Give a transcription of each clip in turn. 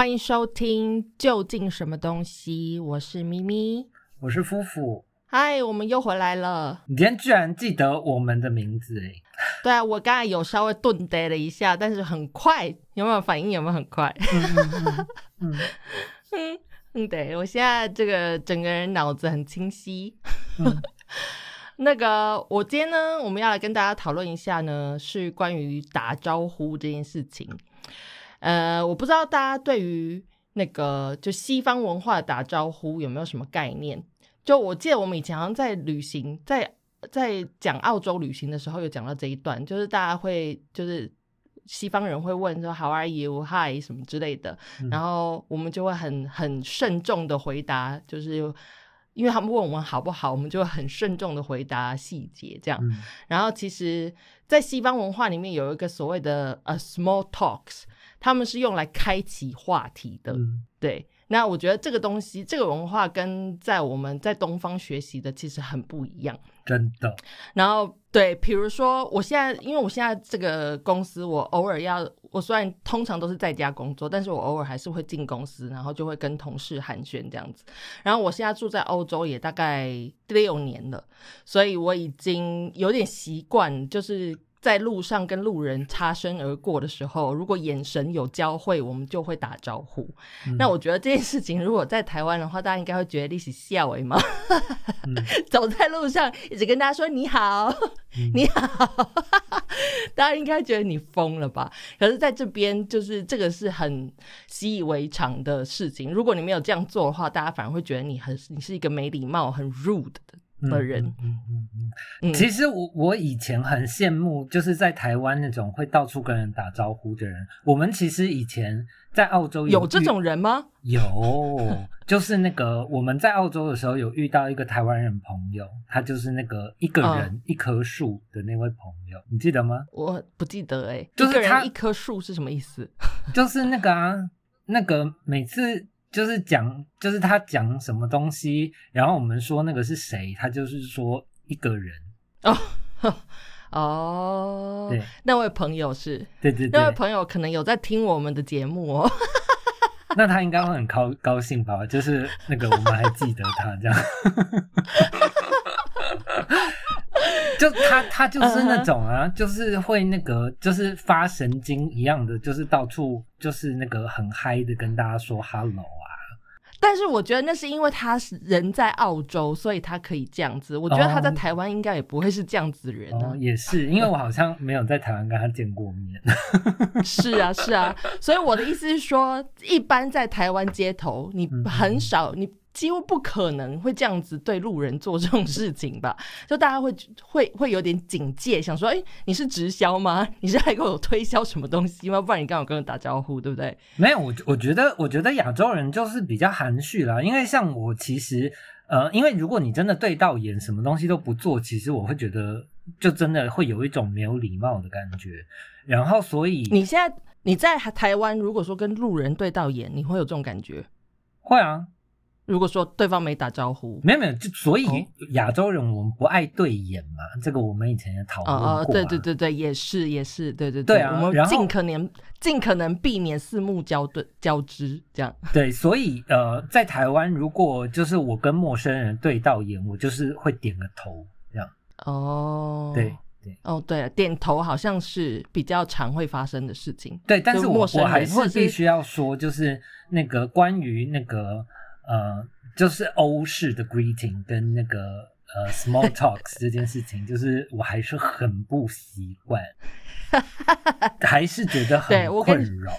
欢迎收听《究竟什么东西》，我是咪咪，我是夫妇。嗨，我们又回来了。你今天居然记得我们的名字哎？对啊，我刚才有稍微顿呆了一下，但是很快，有没有反应？有没有很快？嗯嗯嗯，对我现在这个整个人脑子很清晰。那个，我今天呢，我们要来跟大家讨论一下呢，是关于打招呼这件事情。呃，我不知道大家对于那个就西方文化的打招呼有没有什么概念？就我记得我们以前好像在旅行，在在讲澳洲旅行的时候，有讲到这一段，就是大家会就是西方人会问说 “How are you? Hi” 什么之类的，然后我们就会很很慎重的回答，就是因为他们问我们好不好，我们就会很慎重的回答细节这样。然后其实，在西方文化里面有一个所谓的 “a small talks，他们是用来开启话题的，对。那我觉得这个东西，这个文化跟在我们在东方学习的其实很不一样，真的。然后对，比如说我现在，因为我现在这个公司，我偶尔要，我虽然通常都是在家工作，但是我偶尔还是会进公司，然后就会跟同事寒暄这样子。然后我现在住在欧洲也大概六年了，所以我已经有点习惯，就是。在路上跟路人擦身而过的时候，如果眼神有交汇，我们就会打招呼。那我觉得这件事情，如果在台湾的话，大家应该会觉得历史笑诶吗？走在路上一直跟大家说你好，你好，大家应该觉得你疯了吧？可是在这边，就是这个是很习以为常的事情。如果你没有这样做的话，大家反而会觉得你很你是一个没礼貌、很 rude 的。的人，嗯嗯嗯，其实我我以前很羡慕，就是在台湾那种会到处跟人打招呼的人。我们其实以前在澳洲有这种人吗？有，就是那个我们在澳洲的时候有遇到一个台湾人朋友，他就是那个一个人一棵树的那位朋友，你记得吗？我不记得哎，就是他一棵树是什么意思？就是那个啊，那个每次。就是讲，就是他讲什么东西，然后我们说那个是谁，他就是说一个人哦哦，对，那位朋友是，对对对，那位朋友可能有在听我们的节目哦，那他应该会很高高兴吧？就是那个我们还记得他这样。就他，他就是那种啊，就是会那个，就是发神经一样的，就是到处就是那个很嗨的跟大家说 hello 啊。但是我觉得那是因为他是人在澳洲，所以他可以这样子。我觉得他在台湾应该也不会是这样子人啊。也是，因为我好像没有在台湾跟他见过面。是啊，是啊。所以我的意思是说，一般在台湾街头，你很少你。几乎不可能会这样子对路人做这种事情吧？就大家会会会有点警戒，想说：哎，你是直销吗？你是来给我推销什么东西吗？不然你刚好跟人打招呼，对不对？没有，我我觉得，我觉得亚洲人就是比较含蓄啦。因为像我，其实呃，因为如果你真的对到眼，什么东西都不做，其实我会觉得就真的会有一种没有礼貌的感觉。然后，所以你现在你在台湾，如果说跟路人对到眼，你会有这种感觉？会啊。如果说对方没打招呼，没有没有，就所以亚洲人我们不爱对眼嘛，这个我们以前也讨论过。对对对对，也是也是，对对对啊，我们尽可能尽可能避免四目交对交织这样。对，所以呃，在台湾如果就是我跟陌生人对到眼，我就是会点个头这样。哦，对对，哦对，点头好像是比较常会发生的事情。对，但是我我还是必须要说，就是那个关于那个。呃，就是欧式的 greeting 跟那个呃 small talks 这件事情，就是我还是很不习惯，还是觉得很困扰。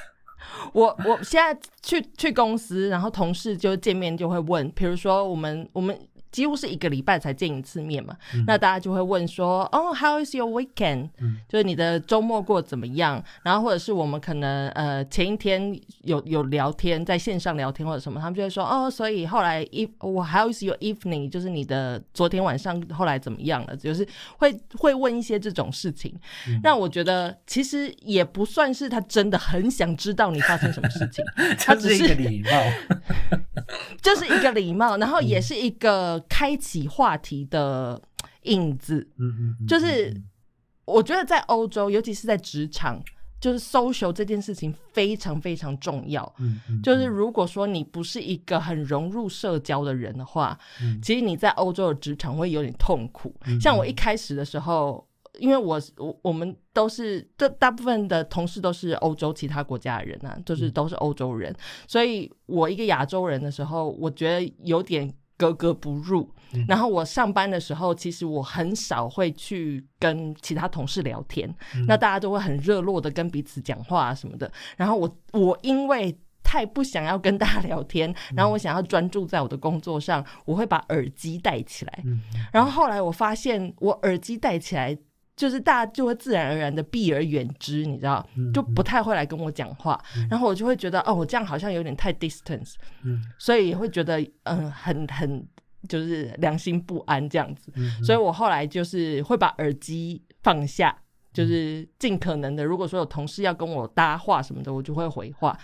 我我现在去去公司，然后同事就见面就会问，比如说我们我们。几乎是一个礼拜才见一次面嘛，那大家就会问说，哦，How is your weekend？就是你的周末过怎么样？然后或者是我们可能呃前一天有有聊天，在线上聊天或者什么，他们就会说，哦，所以后来一我 How is your evening？就是你的昨天晚上后来怎么样了？就是会会问一些这种事情。那我觉得其实也不算是他真的很想知道你发生什么事情，他只是一个礼貌，就是一个礼貌，然后也是一个。开启话题的影子，嗯嗯，就是我觉得在欧洲，尤其是在职场，就是 social 这件事情非常非常重要。嗯嗯，就是如果说你不是一个很融入社交的人的话，嗯。其实你在欧洲的职场会有点痛苦。嗯像我一开始的时候，因为我我我们都是这大部分的同事都是欧洲其他国家的人啊，就是嗯。都是欧洲人，所以我一个亚洲人的时候，我觉得有点格格不入。嗯然后我上班的时候，其实我很少会去跟其他同事聊天，嗯那大家都会很热络的跟彼此讲话啊什么的。然后我我因为太不想要跟大家聊天，嗯然后我想要专注在我的工作上，我会把耳机戴起来。嗯然后后来我发现，我耳机戴起来，就是大家就会自然而然的避而远之，你知道，嗯就不太会来跟我讲话。然后我就会觉得，哦，我这样好像有点太 distance，嗯所以会觉得，嗯，很很就是良心不安这样子。嗯所以我后来就是会把耳机放下，就是尽可能的，如果说有同事要跟我搭话什么的，我就会回话。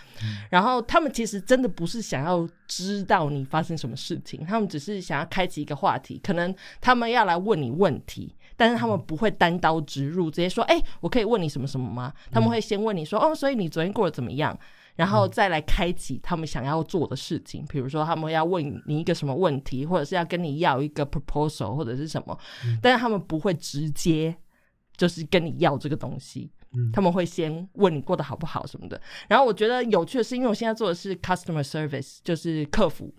然后他们其实真的不是想要知道你发生什么事情，他们只是想要开启一个话题，可能他们要来问你问题。但是他们不会单刀直入，直接说：“哎、我可以问你什么什么吗？”他们会先问你说：“哦，所以你昨天过得怎么样？”然后再来开启他们想要做的事情，比如说他们要问你一个什么问题，或者是要跟你要一个 proposal 或者是什么，但是他们不会直接就是跟你要这个东西，嗯他们会先问你过得好不好什么的。然后我觉得有趣的是，因为我现在做的是 customer service，就是客服。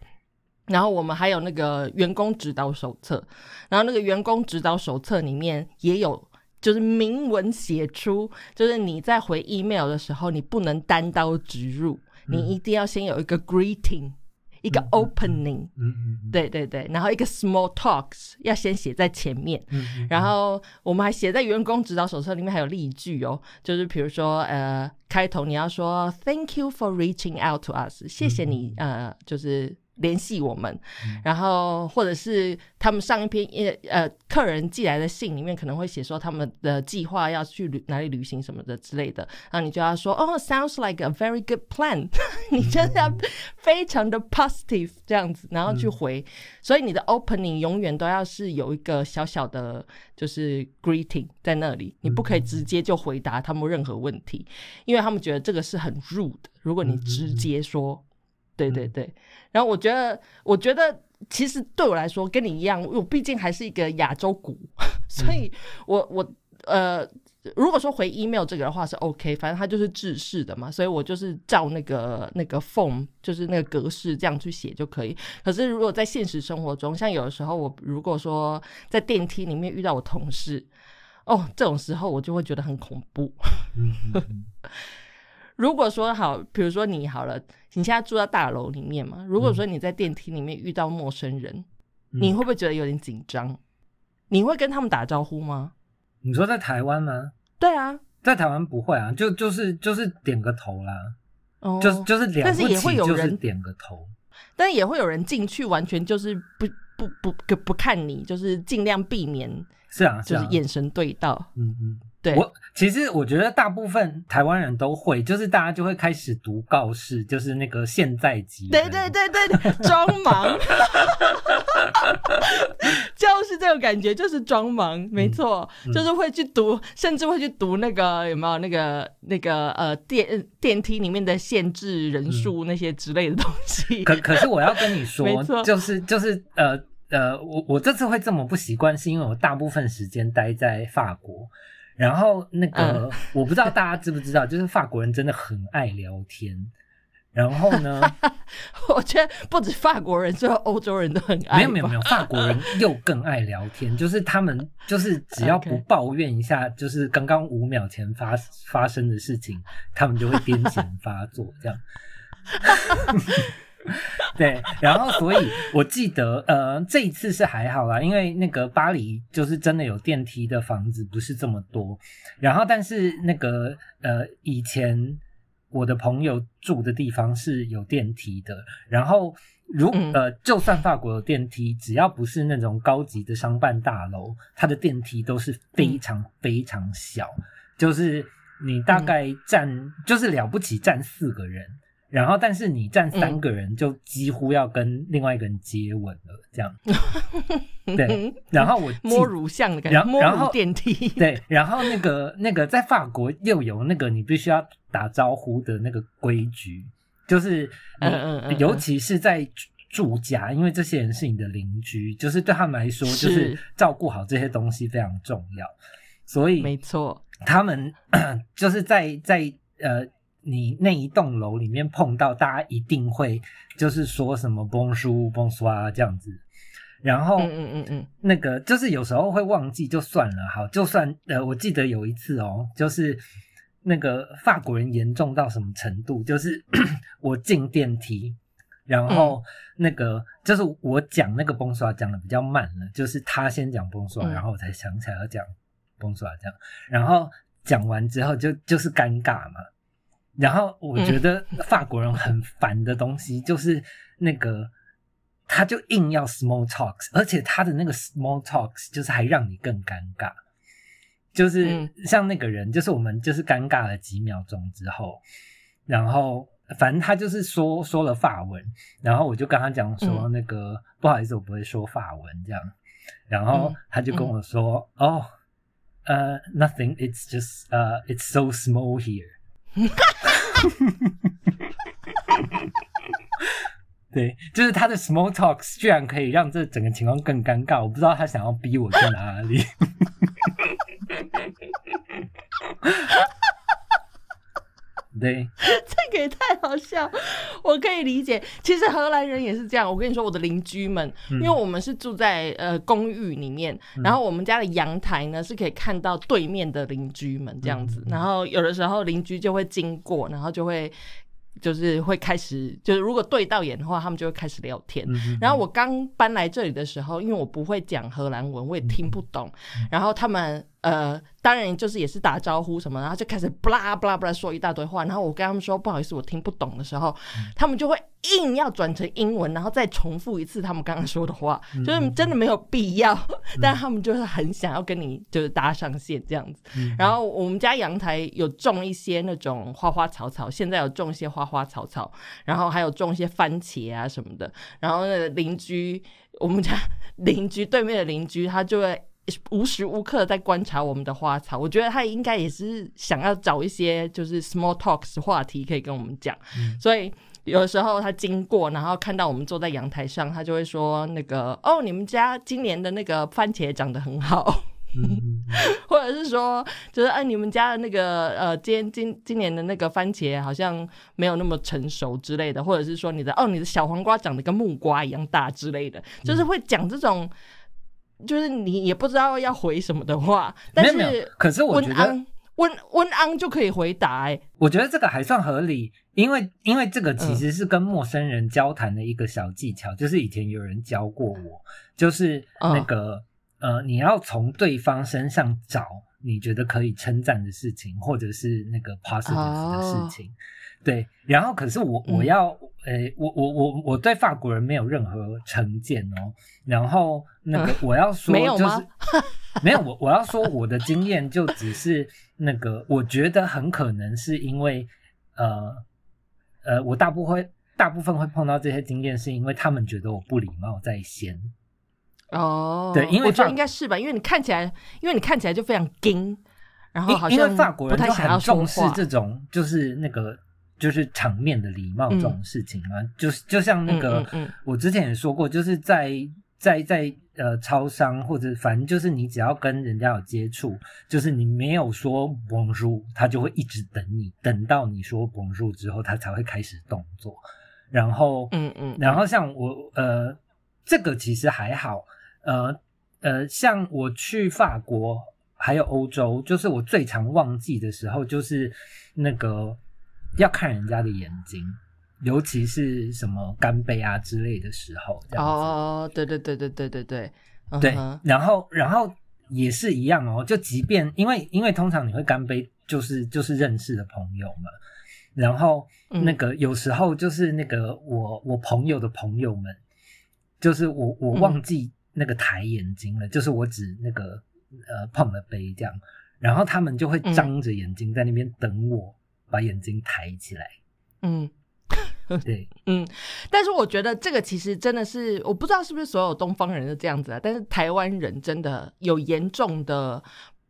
然后我们还有那个员工指导手册，然后那个员工指导手册里面也有，就是明文写出，就是你在回 email 的时候，你不能单刀直入，你一定要先有一个 greeting，一个 opening，嗯嗯对对对，然后一个 small talks 要先写在前面，然后我们还写在员工指导手册里面还有例句哦，就是比如说呃，开头你要说 Thank you for reaching out to us，谢谢你、呃，就是联系我们，然后或者是他们上一篇呃呃客人寄来的信里面可能会写说他们的计划要去旅哪里旅行什么的之类的，然后你就要说哦，sounds like a very good plan，你真的要非常的 positive 这样子，然后去回，所以你的 opening 永远都要是有一个小小的，就是 greeting 在那里，你不可以直接就回答他们任何问题，因为他们觉得这个是很 rude 的。如果你直接说，对对对，然后我觉得，我觉得其实对我来说跟你一样，我毕竟还是一个亚洲股，所以我我呃。如果说回 email 这个的话是 OK，反正它就是制式的嘛，所以我就是照那个那个 form，就是那个格式这样去写就可以。可是如果在现实生活中，像有的时候我如果说在电梯里面遇到我同事，哦，这种时候我就会觉得很恐怖。如果说好，比如说你好了，你现在住在大楼里面嘛，如果说你在电梯里面遇到陌生人，嗯你会不会觉得有点紧张？你会跟他们打招呼吗？你说在台湾吗？对啊，在台湾不会啊，就就是就是点个头啦，哦，就是就是了但是也会有人点个头。但是也会有人进去完全就是不不不不不看你，就是尽量避免是啊，就是啊，眼神对到。嗯嗯。对，我其实我觉得大部分台湾人都会，就是大家就会开始读告示，就是那个现在级人。对对对对对，装忙，就是这种感觉，就是装忙，没错，嗯就是会去读，甚至会去读那个有没有那个那个呃电电梯里面的限制人数那些之类的东西。嗯 可可是我要跟你说就是就是呃呃，我我这次会这么不习惯，是因为我大部分时间待在法国。然后那个、嗯 我不知道大家知不知道，就是法国人真的很爱聊天。然后呢，我觉得不止法国人，所有欧洲人都很爱。没有没有没有，法国人又更爱聊天，就是他们就是只要不抱怨一下，就是刚刚五秒前发发生的事情，他们就会癫痫发作这样。对，然后所以我记得，呃，这一次是还好啦，因为那个巴黎就是真的有电梯的房子不是这么多，然后但是那个呃以前我的朋友住的地方是有电梯的，然后如嗯呃就算法国有电梯，只要不是那种高级的商办大楼，它的电梯都是非常非常小，就是你大概站、就是了不起站四个人。然后但是你站三个人就几乎要跟另外一个人接吻了，这样。对，然后我摸乳像的感觉，然后电梯。对，然后那个那个在法国又有那个你必须要打招呼的那个规矩，就是嗯嗯嗯，尤其是在住家，因为这些人是你的邻居，就是对他们来说，就是照顾好这些东西非常重要。所以没错，他们 就是在在呃。你那一栋楼里面碰到大家一定会就是说什么崩书崩刷这样子，然后嗯嗯嗯嗯，那个就是有时候会忘记就算了，好，就算呃，我记得有一次哦，就是那个法国人严重到什么程度，就是 我进电梯，然后那个就是我讲那个崩刷讲的比较慢了，就是他先讲崩刷，然后我才想起来要讲崩刷这样，然后讲完之后就就是尴尬嘛。然后我觉得法国人很烦的东西就是那个，他就硬要 small talks，而且他的那个 small talks 就是还让你更尴尬，就是像那个人，就是我们就是尴尬了几秒钟之后，然后反正他就是说说了法文，然后我就跟他讲说那个不好意思，我不会说法文这样，然后他就跟我说哦，呃，nothing，it's just 呃，it's so small here。对，就是他的 small talks 居然可以让这整个情况更尴尬，我不知道他想要逼我去哪里。对，这个也太好笑，我可以理解。其实荷兰人也是这样。我跟你说，我的邻居们，因为我们是住在呃公寓里面，然后我们家的阳台呢是可以看到对面的邻居们这样子。然后有的时候邻居就会经过，然后就会。就是会开始，就是如果对到眼的话，他们就会开始聊天。然后我刚搬来这里的时候，因为我不会讲荷兰文，我也听不懂。然后他们。呃，当然就是也是打招呼什么，然后就开始布拉布拉布拉说一大堆话，然后我跟他们说不好意思，我听不懂的时候，他们就会硬要转成英文，然后再重复一次他们刚刚说的话，就是真的没有必要，但他们就是很想要跟你就是搭上线这样子。然后我们家阳台有种一些那种花花草草，现在有种一些花花草草，然后还有种一些番茄啊什么的。然后那个邻居，我们家 邻居对面的邻居，他就会。无时无刻在观察我们的花草，我觉得他应该也是想要找一些就是 small talks 话题可以跟我们讲，所以有的时候他经过，然后看到我们坐在阳台上，他就会说那个哦，你们家今年的那个番茄长得很好，或者是说就是哎，你们家的那个呃，今今今年的那个番茄好像没有那么成熟之类的，或者是说你的哦，你的小黄瓜长得跟木瓜一样大之类的，就是会讲这种。就是你也不知道要回什么的话，但是可是我觉得温温安就可以回答哎，我觉得这个还算合理，因为因为这个其实是跟陌生人交谈的一个小技巧，就是以前有人教过我，就是那个呃，你要从对方身上找你觉得可以称赞的事情，或者是那个 positive 的事情。对，然后可是我我要，诶，我我我我对法国人没有任何成见哦。然后那个我要说，就是没有我我要说我的经验就只是那个，我觉得很可能是因为呃呃，我大部分大部分会碰到这些经验，是因为他们觉得我不礼貌在先。哦，对，因为我觉得应该是吧，因为你看起来，因为你看起来就非常硬，然后好像因为法国人就很重视这种，就是那个。就是场面的礼貌这种事情啊，就是就像那个，我之前也说过，就是在在在呃，超商或者反正就是你只要跟人家有接触，就是你没有说 Bonjour，他就会一直等你，等到你说 Bonjour 之后，他才会开始动作。然后，嗯嗯，然后像我呃，这个其实还好，呃呃，像我去法国还有欧洲，就是我最常忘记的时候，就是那个。要看人家的眼睛，尤其是什么干杯啊之类的时候，这样子。哦，对对对对对对对，对。然后，然后也是一样哦。就即便因为因为通常你会干杯，就是就是认识的朋友嘛。然后那个有时候就是那个我我朋友的朋友们，就是我我忘记那个抬眼睛了，就是我只那个呃碰了杯这样，然后他们就会张着眼睛在那边等我。把眼睛抬起来，嗯，对，嗯，但是我觉得这个其实真的是，我不知道是不是所有东方人都这样子啊，但是台湾人真的有严重的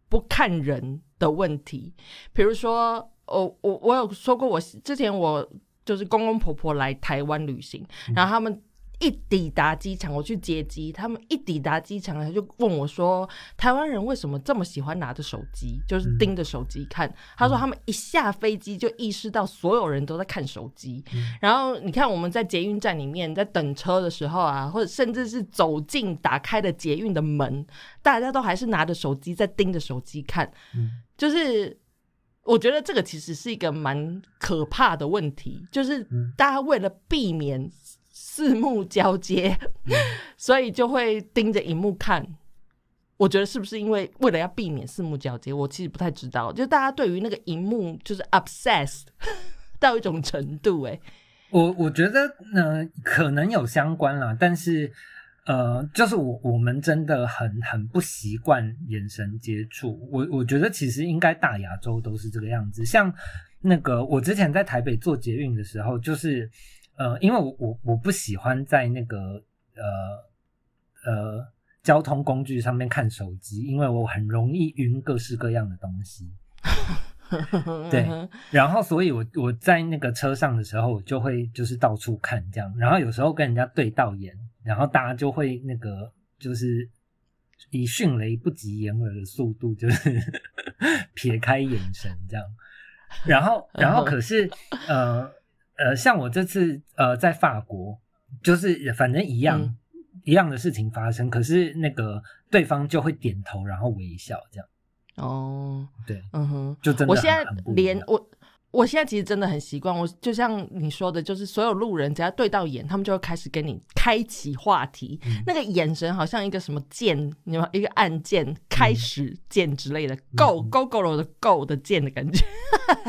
不看人的问题。比如说，我我我有说过，我之前我就是公公婆婆来台湾旅行，然后他们。一抵达机场，我去接机，他们一抵达机场，他就问我说：“台湾人为什么这么喜欢拿着手机，就是盯着手机看？”他说：“他们一下飞机就意识到所有人都在看手机。然后你看我们在捷运站里面在等车的时候啊，或者甚至是走进打开的捷运的门，大家都还是拿着手机在盯着手机看。就是我觉得这个其实是一个蛮可怕的问题，就是大家为了避免。”四目交接，所以就会盯着荧幕看。我觉得是不是因为为了要避免四目交接？我其实不太知道。就大家对于那个荧幕就是 obsessed 到一种程度，哎，我我觉得呢可能有相关啦，但是呃，就是我我们真的很很不习惯眼神接触。我我觉得其实应该大亚洲都是这个样子。像那个我之前在台北做捷运的时候，就是。呃，因为我我我不喜欢在那个呃呃交通工具上面看手机，因为我很容易晕各式各样的东西。对，然后所以我我在那个车上的时候，我就会就是到处看这样，然后有时候跟人家对到眼，然后大家就会那个就是以迅雷不及掩耳的速度，就是 撇开眼神这样，然后然后可是呃。呃，像我这次呃在法国，就是反正一样一样的事情发生，可是那个对方就会点头，然后微笑这样。哦，对，嗯哼，就真的。我现在连我。我现在其实真的很习惯，我就像你说的，就是所有路人只要对到眼，他们就会开始跟你开启话题，那个眼神好像一个什么键，你知一个按键开始键之类的，go go go 了的 go 的键的感觉，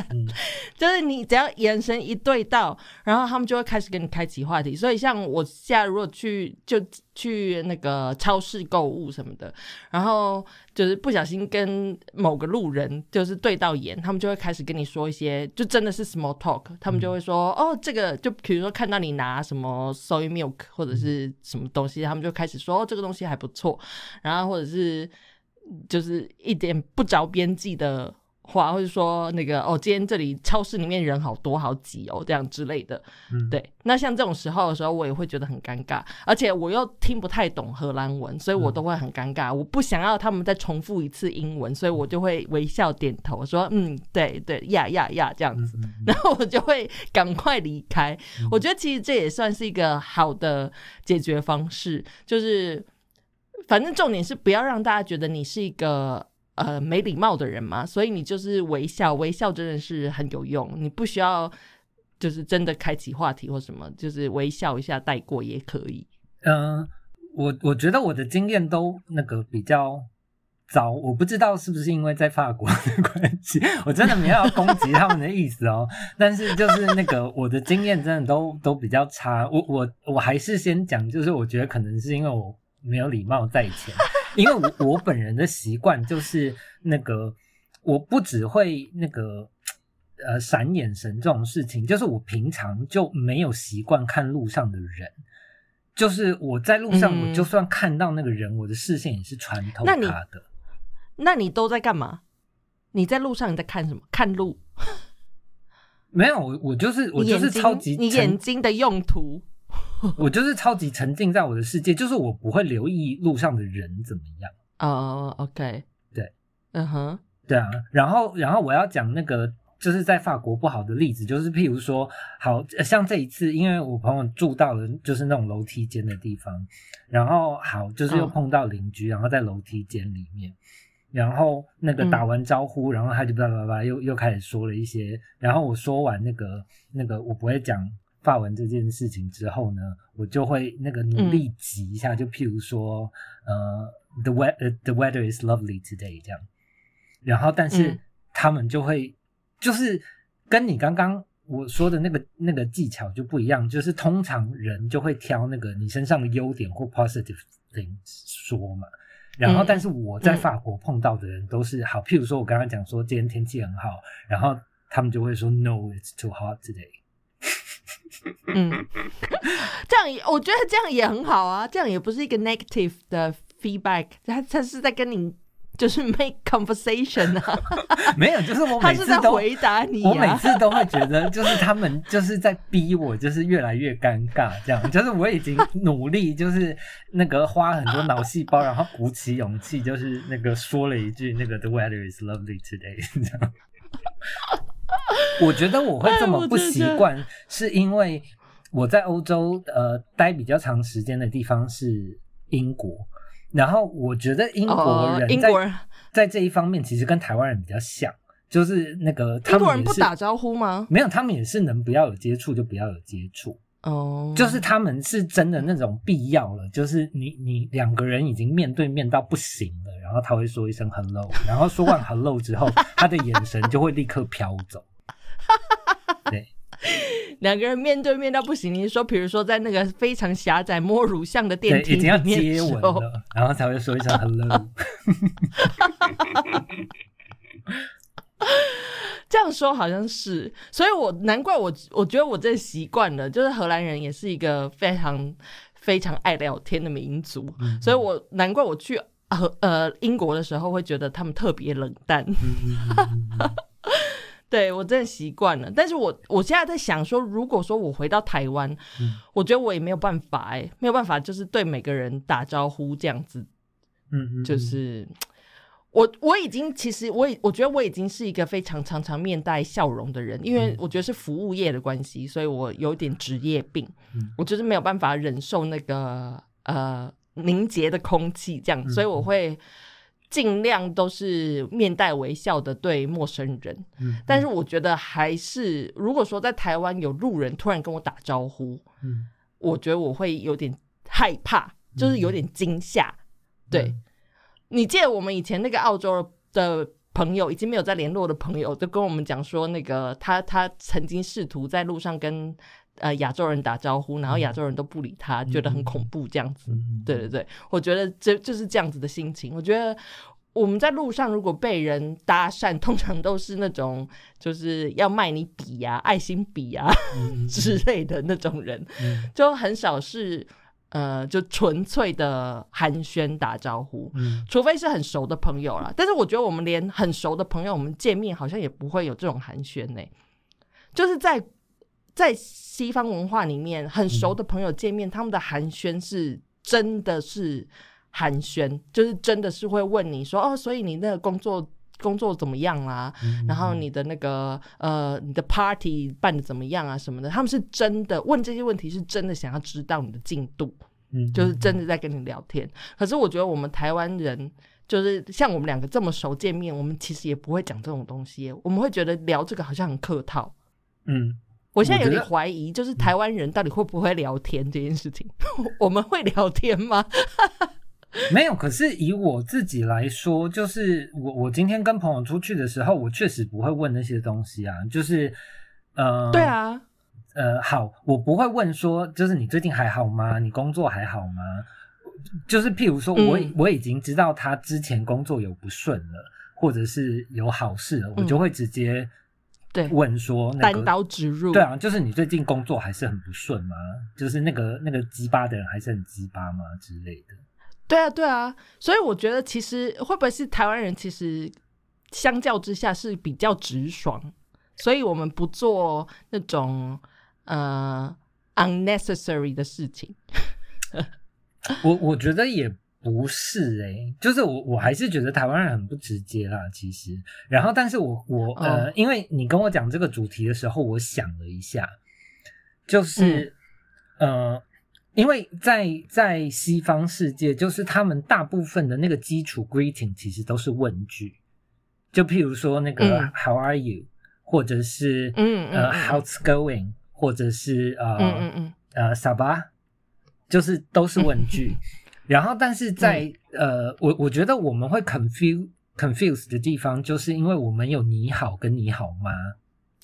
就是你只要眼神一对到，然后他们就会开始跟你开启话题。所以像我现在如果去就。去那个超市购物什么的，然后就是不小心跟某个路人就是对到眼，他们就会开始跟你说一些，就真的是 small talk，他们就会说哦，这个就比如说看到你拿什么 soy milk 或者是什么东西，他们就开始说哦，这个东西还不错，然后或者是就是一点不着边际的。话，或者说那个哦，今天这里超市里面人好多好挤哦，这样之类的。嗯，对。那像这种时候的时候，我也会觉得很尴尬，而且我又听不太懂荷兰文，所以我都会很尴尬。我不想要他们再重复一次英文，所以我就会微笑点头，说嗯，对对，呀呀呀，这样子。然后我就会赶快离开。我觉得其实这也算是一个好的解决方式，就是反正重点是不要让大家觉得你是一个。呃，没礼貌的人嘛，所以你就是微笑，微笑真的是很有用。你不需要就是真的开启话题或什么，就是微笑一下带过也可以。嗯，我我觉得我的经验都那个比较早，我不知道是不是因为在法国的关系，我真的没有要攻击他们的意思哦。但是就是那个我的经验真的都都比较差。我我我还是先讲，就是我觉得可能是因为我没有礼貌在前。因为我我本人的习惯就是那个，我不只会那个呃闪眼神这种事情，就是我平常就没有习惯看路上的人，就是我在路上，我就算看到那个人，我的视线也是穿透他的。那你都在干嘛？你在路上你在看什么？看路？没有，我我就是我就是超级你眼睛的用途。我就是超级沉浸在我的世界，就是我不会留意路上的人怎么样。哦，OK，对，嗯哼，对啊。然后，然后我要讲那个就是在法国不好的例子，就是譬如说，好像这一次，因为我朋友住到了就是那种楼梯间的地方，然后好就是又碰到邻居，然后在楼梯间里面，然后那个打完招呼，然后他就叭叭叭又又开始说了一些，然后我说完那个那个我不会讲。发文这件事情之后呢，我就会那个努力挤一下，就譬如说，呃，the weather the weather is lovely today 这样，然后但是他们就会就是跟你刚刚我说的那个那个技巧就不一样，就是通常人就会挑那个你身上的优点或 positive things 说嘛，然后但是我在法国碰到的人都是好，譬如说我刚刚讲说今天天气很好，然后他们就会说 no it's too hot today。嗯，这样也我觉得这样也很好啊，这样也不是一个 negative 的 feedback，他他是在跟你就是 make conversation 啊，没有，就是我每次 都回答你、我每啊。次都会觉得，就是他们就是在逼我，就是越来越尴尬，这样，就是我已经努力，就是那个花很多脑细胞，然后鼓起勇气，就是那个说了一句那个 The weather is lovely today，这样。我觉得我会这么不习惯，是因为我在欧洲呃待比较长时间的地方是英国，然后我觉得英国哦人在、在这一方面其实跟台湾人比较像，就是那个他英国们也是人不打招呼吗？没有，他们也是能不要有接触就不要有接触，哦，就是他们是真的那种必要了，就是你你两个人已经面对面到不行了，然后他会说一声 hello，然后说完 hello 之后，他的眼神就会立刻飘走。对，两个人面对面到不行。你是说，比如说在那个非常狭窄摸乳像的对，电梯已经要里面接吻了，然后才会说一声 hello。这样说好像是，所以我难怪我我觉得我这习惯了，就是荷兰人也是一个非常非常爱聊天的民族，嗯所以我难怪我去呃呃英国的时候会觉得他们特别冷淡。对我真的习惯了，但是我我现在在想说，如果说我回到台湾，嗯我觉得我也没有办法哎、没有办法，就是对每个人打招呼这样子，嗯嗯，就是我我已经其实我已我觉得我已经是一个非常常常面带笑容的人，因为我觉得是服务业的关系，所以我有点职业病，嗯。我就是没有办法忍受那个呃凝结的空气这样，所以我会。尽量都是面带微笑的对陌生人，嗯，但是我觉得还是，如果说在台湾有路人突然跟我打招呼，嗯。我觉得我会有点害怕，就是有点惊吓。对，嗯。你记得我们以前那个澳洲的朋友，已经没有在联络的朋友，都跟我们讲说，那个他他曾经试图在路上跟呃亚洲人打招呼，然后亚洲人都不理他，觉得很恐怖这样子。嗯。对对对，我觉得这就是这样子的心情。我觉得我们在路上如果被人搭讪，通常都是那种就是要卖你笔呀、爱心笔呀、嗯 之类的那种人，嗯。就很少是呃就纯粹的寒暄打招呼。嗯。除非是很熟的朋友啦，但是我觉得我们连很熟的朋友，我们见面好像也不会有这种寒暄呢、就是在在西方文化里面，很熟的朋友见面，他们的寒暄是真的是寒暄，就是真的是会问你说哦，所以你那个工作工作怎么样啦、嗯然后你的那个呃，你的 party 办的怎么样啊什么的，他们是真的问这些问题，是真的想要知道你的进度。嗯就是真的在跟你聊天。可是我觉得我们台湾人，就是像我们两个这么熟见面，我们其实也不会讲这种东西，我们会觉得聊这个好像很客套。嗯我现在有点怀疑，就是台湾人到底会不会聊天这件事情？我们会聊天吗？没有，可是以我自己来说，就是我我今天跟朋友出去的时候，我确实不会问那些东西啊，就是呃，对，啊，呃，好，我不会问说，就是你最近还好吗？你工作还好吗？就是譬如说我，嗯我已经知道他之前工作有不顺了，或者是有好事了，我就会直接对，问说、那个，单刀直入。对啊，就是你最近工作还是很不顺吗？就是那个那个鸡巴的人还是很鸡巴吗之类的？对啊，对啊，所以我觉得其实会不会是台湾人其实相较之下是比较直爽，所以我们不做那种呃 unnecessary 的事情。我我觉得也不是诶、就是我我还是觉得台湾人很不直接啦，其实。然后，但是我我呃，哦因为你跟我讲这个主题的时候，我想了一下，就是、呃，因为在在西方世界，就是他们大部分的那个基础 greeting 其实都是问句，就譬如说那个、嗯 How are you，或者是呃嗯呃嗯。How's going，或者是呃嗯嗯嗯，呃，萨巴，就是都是问句。然后，但是在、嗯呃，我我觉得我们会 confuse confuse 的地方，就是因为我们有你好跟你好吗？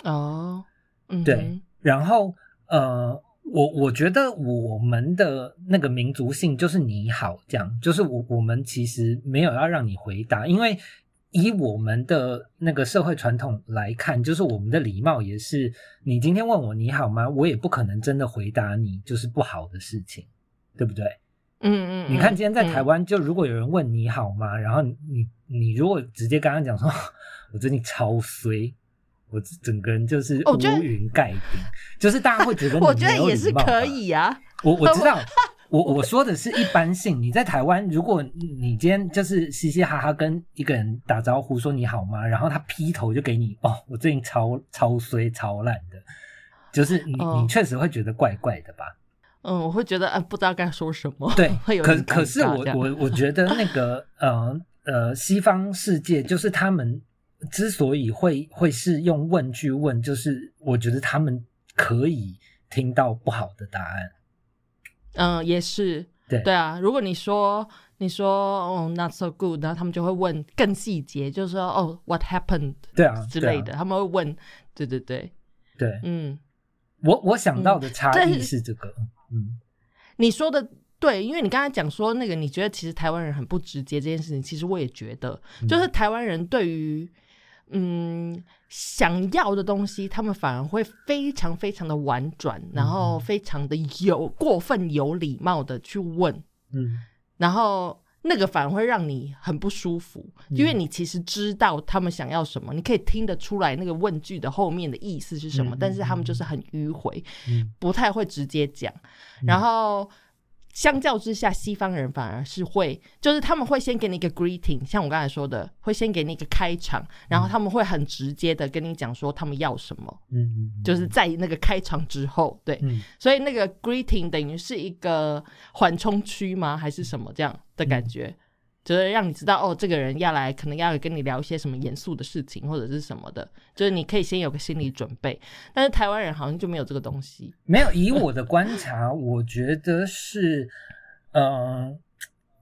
哦，嗯，对然后呃，我我觉得我们的那个民族性就是你好，这样，就是我我们其实没有要让你回答，因为以我们的那个社会传统来看，就是我们的礼貌也是，你今天问我你好吗，我也不可能真的回答你就是不好的事情，对不对？嗯嗯，你看今天在台湾，就如果有人问你好吗，然后你你如果直接跟他讲说，我最近超衰，我整个人就是乌云盖顶，就是大家会觉得 我觉得也是可以啊。我我知道，我我说的是一般性。你在台湾，如果你今天就是嘻嘻哈哈跟一个人打招呼说你好吗，然后他劈头就给你哦，我最近超超衰超烂的，就是你你确实会觉得怪怪的吧？嗯，我会觉得，呃，不知道该说什么。对，会有可可是我我我觉得那个 呃呃，西方世界就是他们之所以会会是用问句问，就是我觉得他们可以听到不好的答案。嗯，也是。对对啊，如果你说你说哦，not so good，然后他们就会问更细节，就是说哦，what happened？对啊之类的，他们会问。对对对对，嗯，我我想到的差异是这个。嗯，你说的对，因为你刚才讲说那个，你觉得其实台湾人很不直接这件事情，其实我也觉得，就是台湾人对于嗯想要的东西，他们反而会非常非常的婉转，然后非常的有过分有礼貌的去问，嗯，然后。那个反而会让你很不舒服，因为你其实知道他们想要什么，你可以听得出来那个问句的后面的意思是什么，但是他们就是很迂回，不太会直接讲，然后。相较之下，西方人反而是会，就是他们会先给你一个 greeting，像我刚才说的，会先给你一个开场，然后他们会很直接的跟你讲说他们要什么，嗯，就是在那个开场之后，对，所以那个 greeting 等于是一个缓冲区吗？还是什么这样的感觉？就是让你知道哦，这个人要来，可能要跟你聊一些什么严肃的事情，或者是什么的，就是你可以先有个心理准备。但是台湾人好像就没有这个东西。没有，以我的观察，我觉得是，嗯，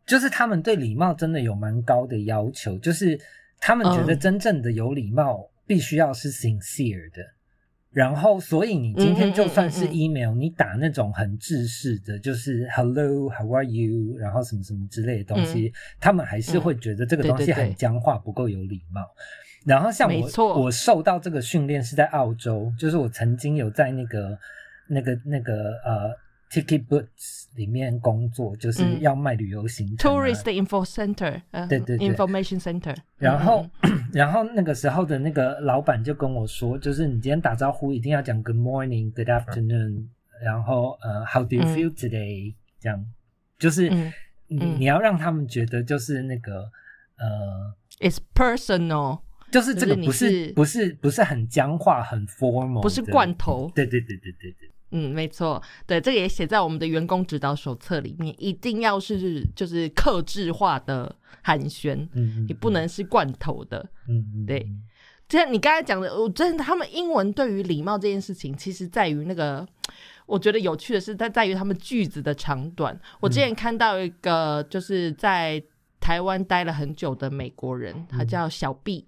就是他们对礼貌真的有蛮高的要求，就是他们觉得真正的有礼貌必须要是 sincere 的。然后，所以你今天就算是 email，你打那种很制式的，就是 hello，how are you，然后什么什么之类的东西，他们还是会觉得这个东西很僵化，不够有礼貌。然后像我，我受到这个训练是在澳洲，就是我曾经有在那个、那个、那个呃。Ticket Boots 里面工作就是要卖旅游行程，Tourist Info Center，对对对，Information Center。然后，然后那个时候的那个老板就跟我说，就是你今天打招呼一定要讲 Good morning，Good afternoon，然后呃，How do you feel today？这样，就是你你要让他们觉得就是那个呃，It's personal，就是这个不是不是不是很僵化很 formal，不是罐头，对对对对对对。嗯，没错，对，这个也写在我们的员工指导手册里面，一定要是就是克制化的寒暄，嗯，你不能是罐头的，嗯，对。这样你刚才讲的，我真的，他们英文对于礼貌这件事情，其实在于那个，我觉得有趣的是，在在于他们句子的长短。我之前看到一个，就是在。台湾待了很久的美国人，他叫小 B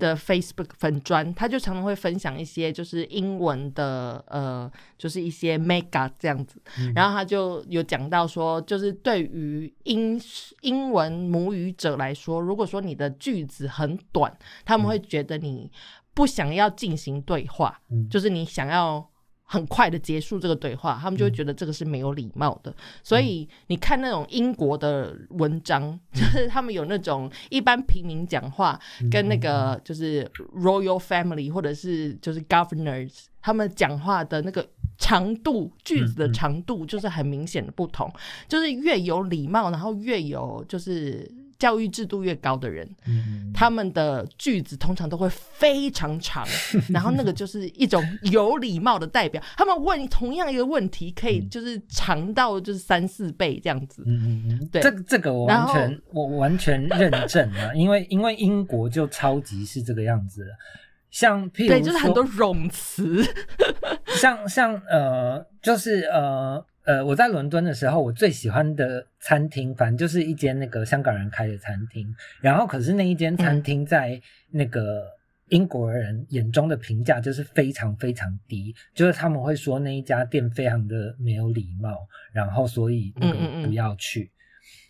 的 Facebook 粉专，他就常常会分享一些就是英文的呃，就是一些 mega 这样子。然后他就有讲到说，就是对于英英文母语者来说，如果说你的句子很短，他们会觉得你不想要进行对话，就是你想要。很快的结束这个对话，他们就会觉得这个是没有礼貌的。所以你看那种英国的文章，就是他们有那种一般平民讲话，跟那个就是 royal family 或者是就是 governors 他们讲话的那个长度，句子的长度就是很明显的不同。就是越有礼貌，然后越有就是。教育制度越高的人，他们的句子通常都会非常长，然后那个就是一种有礼貌的代表。他们问同样一个问题，可以就是长到就是三四倍这样子。嗯嗯嗯，对，这这个我完全我完全认证啊，因为因为英国就超级是这个样子，像譬如对，就是很多冗词，像像呃，就是呃。呃，我在伦敦的时候，我最喜欢的餐厅，反正就是一间那个香港人开的餐厅。然后，可是那一间餐厅在那个英国人眼中的评价就是非常非常低，就是他们会说那一家店非常的没有礼貌，然后所以那个不要去。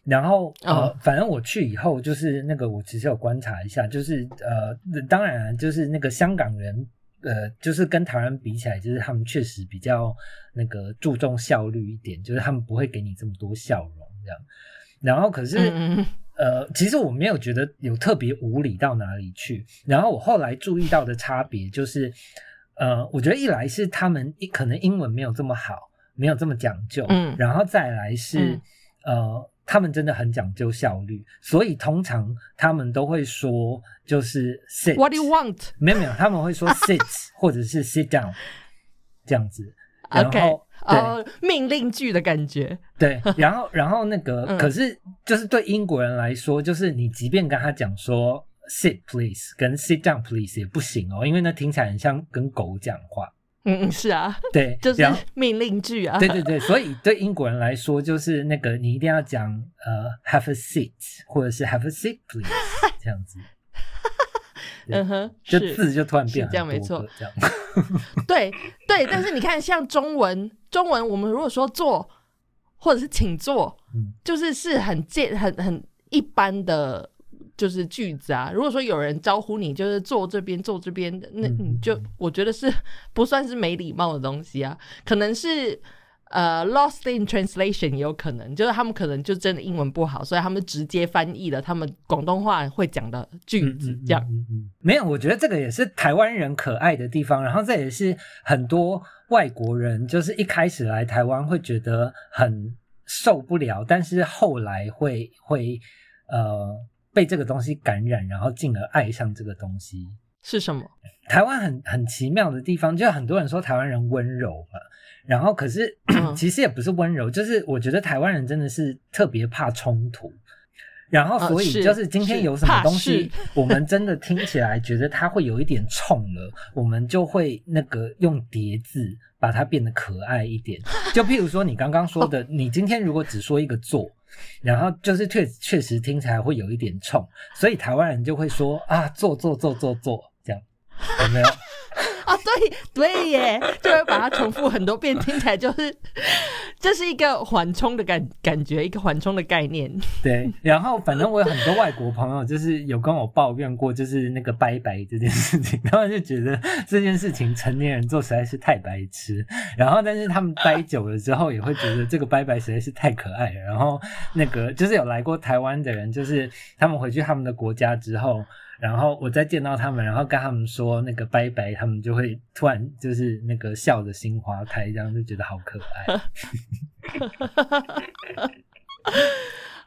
然后呃，反正我去以后，就是那个我其实有观察一下，就是呃，当然就是那个香港人，呃，就是跟台湾比起来，就是他们确实比较那个注重效率一点，就是他们不会给你这么多笑容这样。然后可是呃，其实我没有觉得有特别无理到哪里去。然后我后来注意到的差别就是，呃，我觉得一来是他们可能英文没有这么好，没有这么讲究，嗯，然后再来是呃。他们真的很讲究效率，所以通常他们都会说就是 sit。What do you want？没有没有，他们会说 sit 或者是 sit down 这样子。OK，哦，命令句的感觉。对，然后然后那个，可是就是对英国人来说，就是你即便跟他讲说 sit please 跟 sit down please 也不行哦，因为那听起来很像跟狗讲话。嗯嗯，是啊，对，就是命令句啊。对对对，所以对英国人来说，就是那个你一定要讲呃，have a seat，或者是 have a seat please，这样子。嗯哼，就字就突然变这样，没错，这样。对对，但是你看，像中文，中文我们如果说坐，或者是请坐，嗯，就是是很简很很一般的。就是句子啊，如果说有人招呼你，就是坐这边坐这边的，那你就我觉得是不算是没礼貌的东西啊，可能是呃 lost in translation 也有可能，就是他们可能就真的英文不好，所以他们直接翻译了他们广东话会讲的句子，这样。没有，我觉得这个也是台湾人可爱的地方，然后这也是很多外国人就是一开始来台湾会觉得很受不了，但是后来会会呃。被这个东西感染，然后进而爱上这个东西是什么？台湾很很奇妙的地方，就很多人说台湾人温柔嘛，然后可是 其实也不是温柔，就是我觉得台湾人真的是特别怕冲突，然后所以就是今天有什么东西，我们真的听起来觉得它会有一点冲了，我们就会那个用叠字把它变得可爱一点。就譬如说你刚刚说的，你今天如果只说一个做。然后就是确确实听起来会有一点冲，所以台湾人就会说啊，做做做做做这样，有没有？啊，对对耶，就会把它重复很多遍，听起来就是这是一个缓冲的感感觉，一个缓冲的概念。对，然后反正我有很多外国朋友，就是有跟我抱怨过，就是那个拜拜这件事情，他们就觉得这件事情成年人做实在是太白痴。然后，但是他们待 久了之后，也会觉得这个拜拜实在是太可爱了。然后，那个就是有来过台湾的人，就是他们回去他们的国家之后。然后我再见到他们，然后跟他们说那个拜拜，他们就会突然就是那个笑着心花开，这样就觉得好可爱。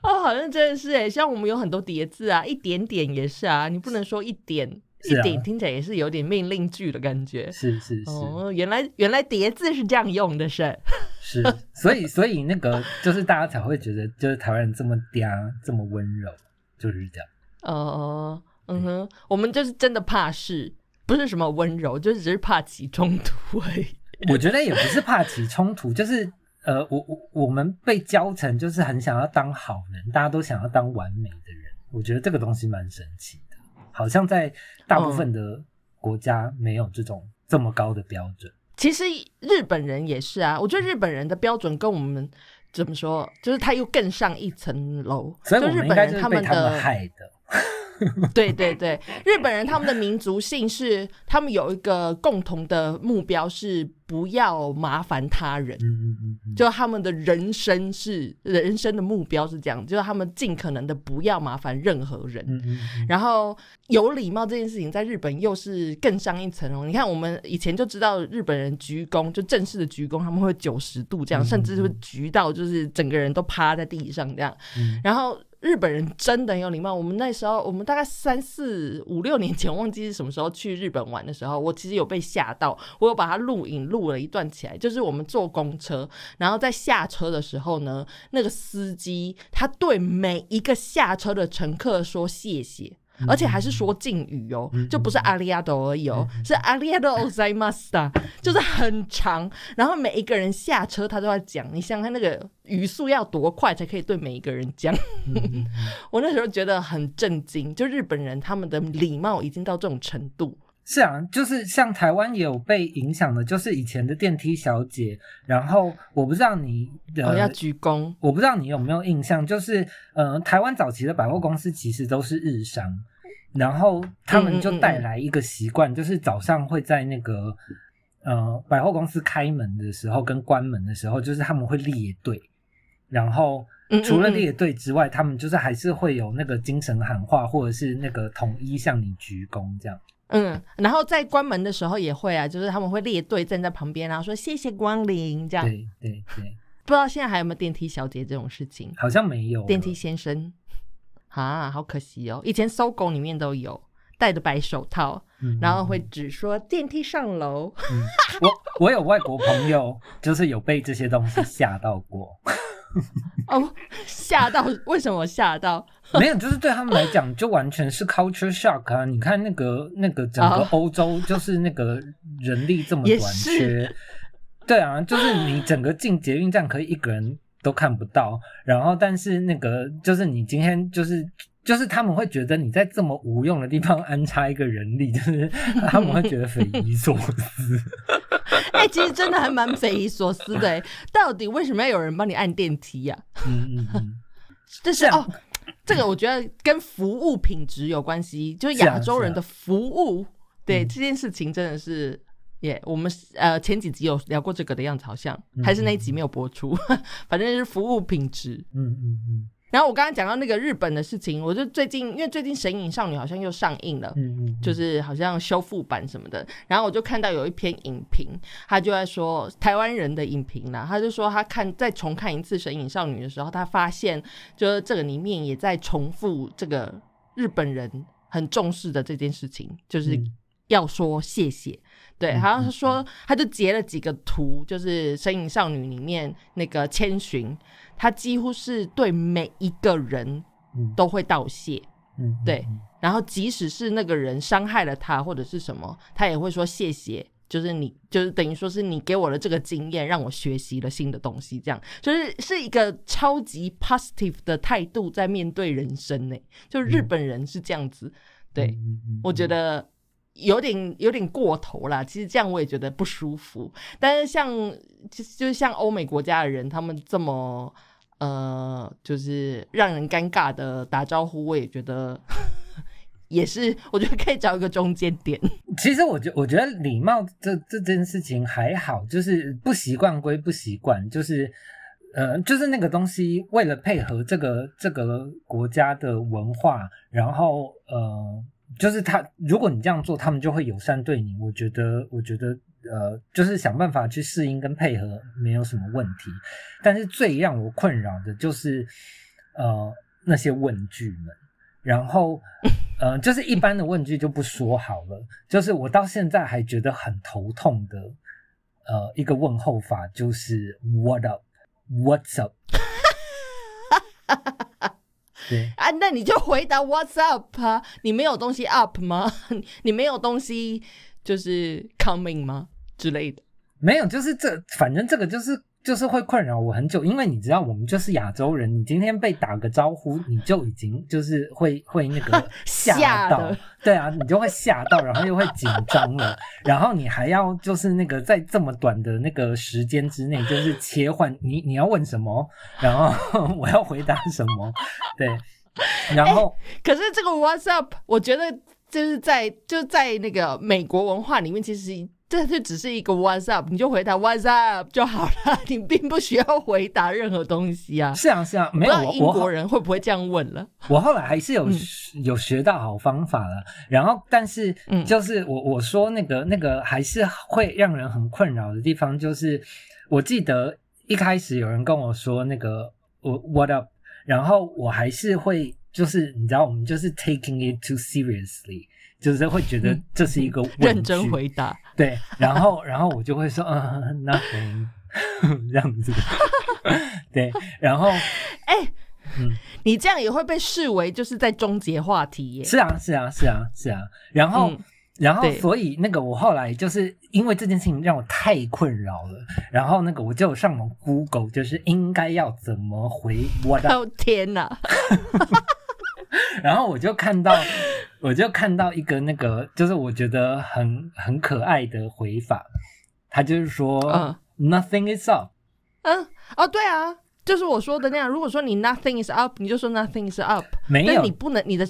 哦，好像真的是哎，像我们有很多叠字啊，一点点也是啊，你不能说一点一点，听起来也是有点命令句的感觉。是是是，哦，原来原来叠字是这样用的，是。是，所以所以那个就是大家才会觉得，就是台湾人这么嗲，这么温柔，就是这样。哦。嗯哼，我们就是真的怕事，不是什么温柔，就是只是怕起冲突而已。我觉得也不是怕起冲突，就是呃，我我我们被教成就是很想要当好人，大家都想要当完美的人。我觉得这个东西蛮神奇的，好像在大部分的国家没有这种这么高的标准。其实日本人也是啊，我觉得日本人的标准跟我们怎么说，就是他又更上一层楼。所以我们应该是被他们害的。对对对，日本人他们的民族性是，他们有一个共同的目标是不要麻烦他人，就他们的人生是人生的目标是这样，就是他们尽可能的不要麻烦任何人，然后有礼貌这件事情在日本又是更上一层楼。你看我们以前就知道日本人鞠躬，就正式的鞠躬，他们会九十度这样，甚至会鞠到就是整个人都趴在地上这样，然后。日本人真的很有礼貌。我们那时候，我们大概三四五六年前，忘记是什么时候去日本玩的时候，我其实有被吓到。我有把它录影录了一段起来，就是我们坐公车，然后在下车的时候呢，那个司机他对每一个下车的乘客说谢谢。而且还是说敬语哦，就不是阿里亚多而已哦，是阿里亚多欧塞马斯达，就是很长。然后每一个人下车，他都要讲。你想想看，那个语速要多快才可以对每一个人讲？我那时候觉得很震惊，就日本人他们的礼貌已经到这种程度。是啊，就是像台湾也有被影响的，就是以前的电梯小姐，然后我不知道你的要鞠躬，我不知道你有没有印象，就是呃，台湾早期的百货公司其实都是日商，然后他们就带来一个习惯，就是早上会在那个呃百货公司开门的时候跟关门的时候，就是他们会列队，然后除了列队之外，他们就是还是会有那个精神喊话，或者是那个统一向你鞠躬这样。嗯，然后在关门的时候也会啊，就是他们会列队站在旁边，然后说谢谢光临这样。对对对，不知道现在还有没有电梯小姐这种事情？好像没有。电梯先生啊，好可惜哦。以前搜狗里面都有戴着白手套，然后会只说电梯上楼。我我有外国朋友，就是有被这些东西吓到过。哦，吓到？为什么吓到？没有，就是对他们来讲，就完全是 culture shock 啊！你看那个那个整个欧洲，就是那个人力这么短缺，对啊，就是你整个进捷运站可以一个人都看不到，然后但是那个就是你今天就是就是他们会觉得你在这么无用的地方安插一个人力，就是他们会觉得匪夷所思。哎，其实真的还蛮匪夷所思的，到底为什么要有人帮你按电梯呀？嗯 嗯嗯，这是哦。这个我觉得跟服务品质有关系，就是亚洲人的服务，对这件事情真的是，耶，我们呃前几集有聊过这个的样子，好像还是那一集没有播出，反正是服务品质，嗯嗯嗯。然后我刚刚讲到那个日本的事情，我就最近因为最近《神隐少女》好像又上映了，嗯嗯，就是好像修复版什么的。然后我就看到有一篇影评，他就在说台湾人的影评呢，他就说他看再重看一次《神隐少女》的时候，他发现就是这个里面也在重复这个日本人很重视的这件事情，就是要说谢谢。对，好像是说他就截了几个图，就是《神影少女》里面那个千寻。他几乎是对每一个人都会道谢，嗯，对。然后即使是那个人伤害了他或者是什么，他也会说谢谢。就是你，就是等于说是你给我的这个经验，让我学习了新的东西。这样就是是一个超级 positive 的态度在面对人生呢。就日本人是这样子，对我觉得有点有点过头啦。其实这样我也觉得不舒服。但是像就就是像欧美国家的人，他们这么。呃，就是让人尴尬的打招呼，我也觉得 也是，我觉得可以找一个中间点。其实，我觉我觉得礼貌这这件事情还好，就是不习惯归不习惯，就是呃，就是那个东西，为了配合这个这个国家的文化，然后呃，就是他如果你这样做，他们就会友善对你。我觉得，我觉得。呃，就是想办法去适应跟配合，没有什么问题。但是最让我困扰的就是，呃，那些问句们。然后，呃，就是一般的问句就不说好了。就是我到现在还觉得很头痛的，呃，一个问候法就是 “What up”，“What's up” 哈哈哈。对啊，那你就回答 “What's up” 啊？你没有东西 up 吗？你没有东西就是 coming 吗？之类的，没有，就是这，反正这个就是就是会困扰我很久，因为你知道，我们就是亚洲人，你今天被打个招呼，你就已经就是会会那个 吓到，对啊，你就会吓到，然后又会紧张了，然后你还要就是那个在这么短的那个时间之内，就是切换你你要问什么，然后 我要回答什么，对，然后可是这个 What's up，我觉得就是在就在那个美国文化里面，其实。这就只是一个 What's up，你就回答 What's up 就好了，你并不需要回答任何东西啊。是啊，是啊，没有英国人会不会这样问了？我后来还是有有学到好方法了。然后，但是就是我我说那个那个还是会让人很困扰的地方，就是我记得一开始有人跟我说那个我 What up，然后我还是会就是你知道，我们就是 taking it too seriously。就是会觉得这是一个认真回答，对，然后 然后我就会说嗯，nothing 这样子，对，然后哎，嗯，你这样也会被视为就是在终结话题耶？是啊，是啊，是啊，是啊，然后然后所以那个我后来就是因为这件事情让我太困扰了，然后那个我就上网 Google，就是应该要怎么回我的，哦天哪！然后我就看到，我就看到一个那个，就是我觉得很很可爱的回法，他就是说、嗯 nothing is up。嗯，哦，对啊，就是我说的那样。如果说你 nothing is up，你就说 nothing is up。没有但你不能你的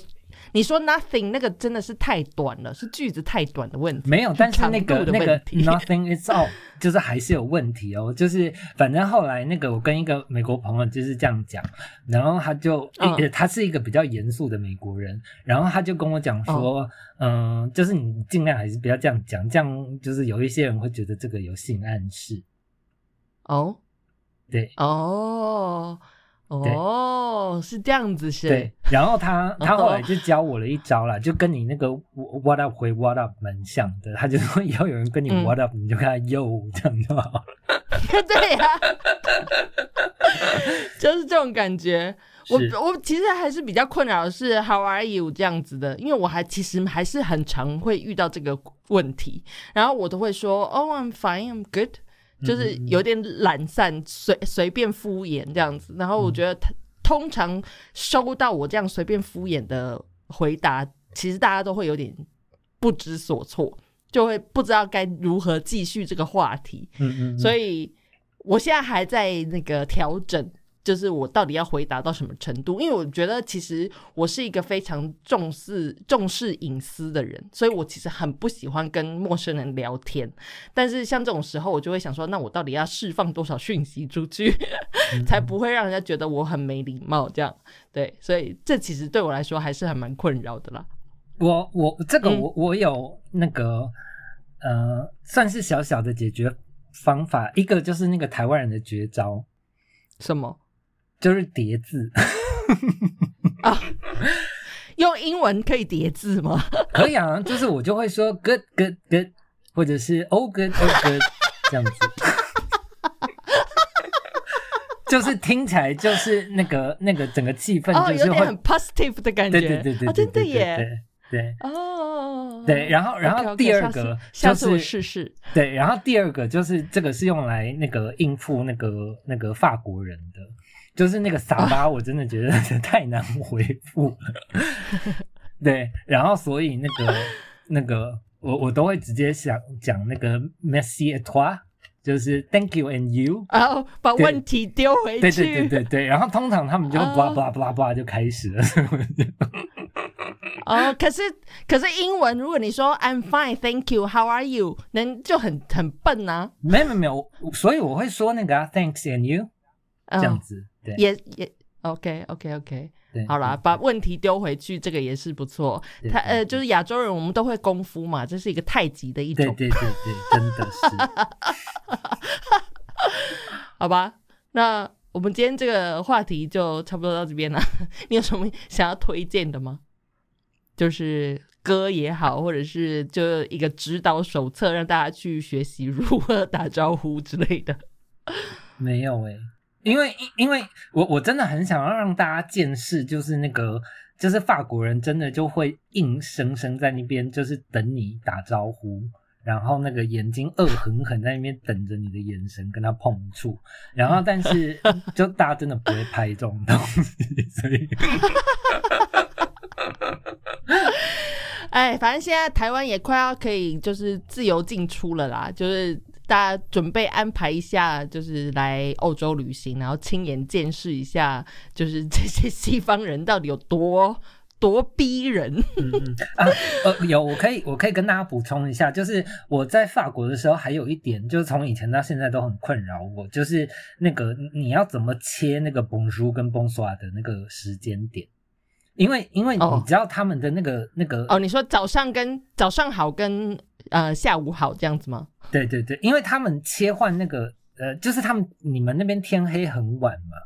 你说 nothing 那个真的是太短了，是句子太短的问题。没有，但是那个那个 nothing is all 就是还是有问题哦。就是反正后来那个我跟一个美国朋友就是这样讲，然后他就、他是一个比较严肃的美国人，然后他就跟我讲说，嗯、就是你尽量还是不要这样讲，这样就是有一些人会觉得这个有性暗示。哦对哦哦，是这样子是？对，然后他 他后来哦就教我了一招啦，就跟你那个 what up 回 what up 蛮像的。他就说以后有人跟你嗯 what up，、你就跟他 yo 这样就好了。对呀、就是这种感觉。我我其实还是比较困扰的是 How are you 这样子的，因为我还其实还是很常会遇到这个问题，然后我都会说 Oh I'm fine I'm good，就是嗯有点懒散，随随便敷衍这样子。然后我觉得他通常收到我这样随便敷衍的回答，其实大家都会有点不知所措，就会不知道该如何继续这个话题。嗯嗯，所以以我现在还在那个调整，就是我到底要回答到什么程度？因为我觉得其实我是一个非常重视重视隐私的人，所以我其实很不喜欢跟陌生人聊天。但是像这种时候，我就会想说，那我到底要释放多少讯息出去，才不会让人家觉得我很没礼貌？这样对，所以这其实对我来说还是很蛮困扰的啦。我我这个嗯我我有那个呃，算是小小的解决方法，一个就是那个台湾人的绝招，什么就是叠字，啊？用英文可以叠字吗？可以啊，就是我就会说 good good good，或者是 oh good oh good 这样子。就是听起来就是那个那个整个气氛哦，就是会有点很 positive 的感觉，对对对对哦，真的对对耶。对对哦，对，然后然后第二个下次我就是试试。对，然后第二个就是这个是用来那个应付那个那个法国人的，就是那个傻巴，我真的觉得 太难回复了。对，然后所以那个那个我我都会直接想讲那个 merci et toi，就是 thank you and you。然后把对问题丢回去。对对对对对，然后通常他们就哦 blah blah blah blah 就开始了。哦，可是可是英文，如果你说 I'm fine, thank you, how are you，那就很很笨呐、没有没有没有，所以我会说那个、啊、thanks and you 啊。这样子。对，也也 OK OK OK，对好啦，把问题丢回去，这个也是不错。他呃，就是亚洲人，我们都会功夫嘛，这是一个太极的一种，对对对对，真的是。好吧？那我们今天这个话题就差不多到这边了。你有什么想要推荐的吗？就是歌也好，或者是就一个指导手册，让大家去学习如何打招呼之类的。没有诶、因为因因为我我真的很想要让大家见识，就是那个就是法国人真的就会硬生生在那边就是等你打招呼，然后那个眼睛恶狠狠在那边等着你的眼神跟他碰触，然后但是 就大家真的不会拍这种东西，所以 哎，反正现在台湾也快要可以就是自由进出了啦，就是大家准备安排一下，就是来欧洲旅行，然后亲眼见识一下，就是这些西方人到底有多 多逼人。嗯嗯啊呃有我可以我可以跟大家补充一下，就是我在法国的时候还有一点，就是从以前到现在都很困扰我，就是那个你要怎么切那个蓬舒跟蓬索尔的那个时间点。因为因为哦你知道他们的那个、那个哦，你说早上跟早上好跟呃下午好这样子吗？对对对，因为他们切换那个呃，就是他们你们那边天黑很晚嘛，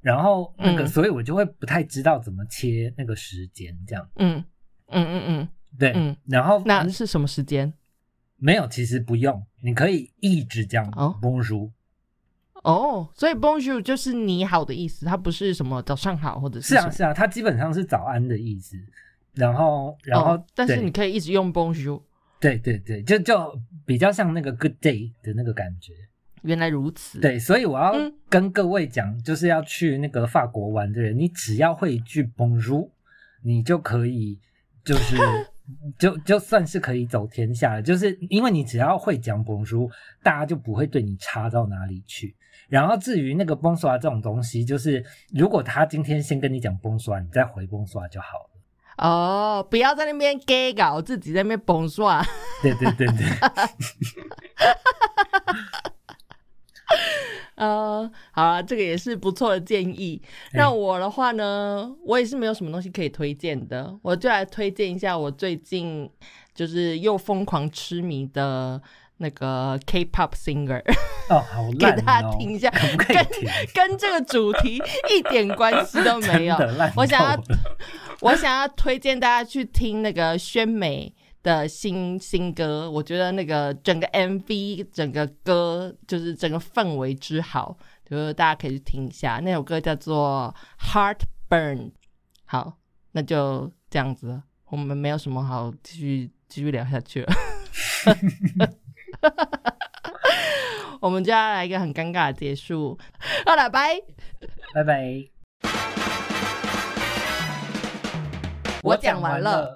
然后那个、嗯所以我就会不太知道怎么切那个时间这样。嗯嗯嗯嗯，对，嗯然后那是什么时间？没有，其实不用，你可以一直讲哦 bonjour。哦，所以 Bonjour 就是你好的意思，它不是什么早上好或者是是啊，是啊，它基本上是早安的意思。然后，然后，哦但是你可以一直用 Bonjour。对对对，就就比较像那个 good day 的那个感觉。原来如此。，对，所以我要嗯跟各位讲，就是要去那个法国玩的人，你只要会一句 bonjour，你就可以就是 就就算是可以走天下了，就是因为你只要会讲 Bonjour，，大家就不会对你差到哪里去。然后至于那个崩刷这种东西，就是如果他今天先跟你讲崩刷，你再回崩刷就好了。哦，不要在那边 gay 搞，自己在那边崩刷。对对对对。呃，好啊，这个也是不错的建议。那我的话呢，我也是没有什么东西可以推荐的，我就来推荐一下我最近就是又疯狂痴迷的那个 K-pop singer。哦，好烂哦！给大家听一下，跟跟这个主题一点关系都没有。我想要，我想要推荐大家去听那个宣美。的新新歌，我觉得那个整个 MV 整个歌就是整个氛围之好，就是大家可以去听一下。那首歌叫做《Heart Burn》。好，那就这样子，我们没有什么好继续继续聊下去了。我们就要来一个很尴尬的结束。好了，拜拜拜。我讲完了。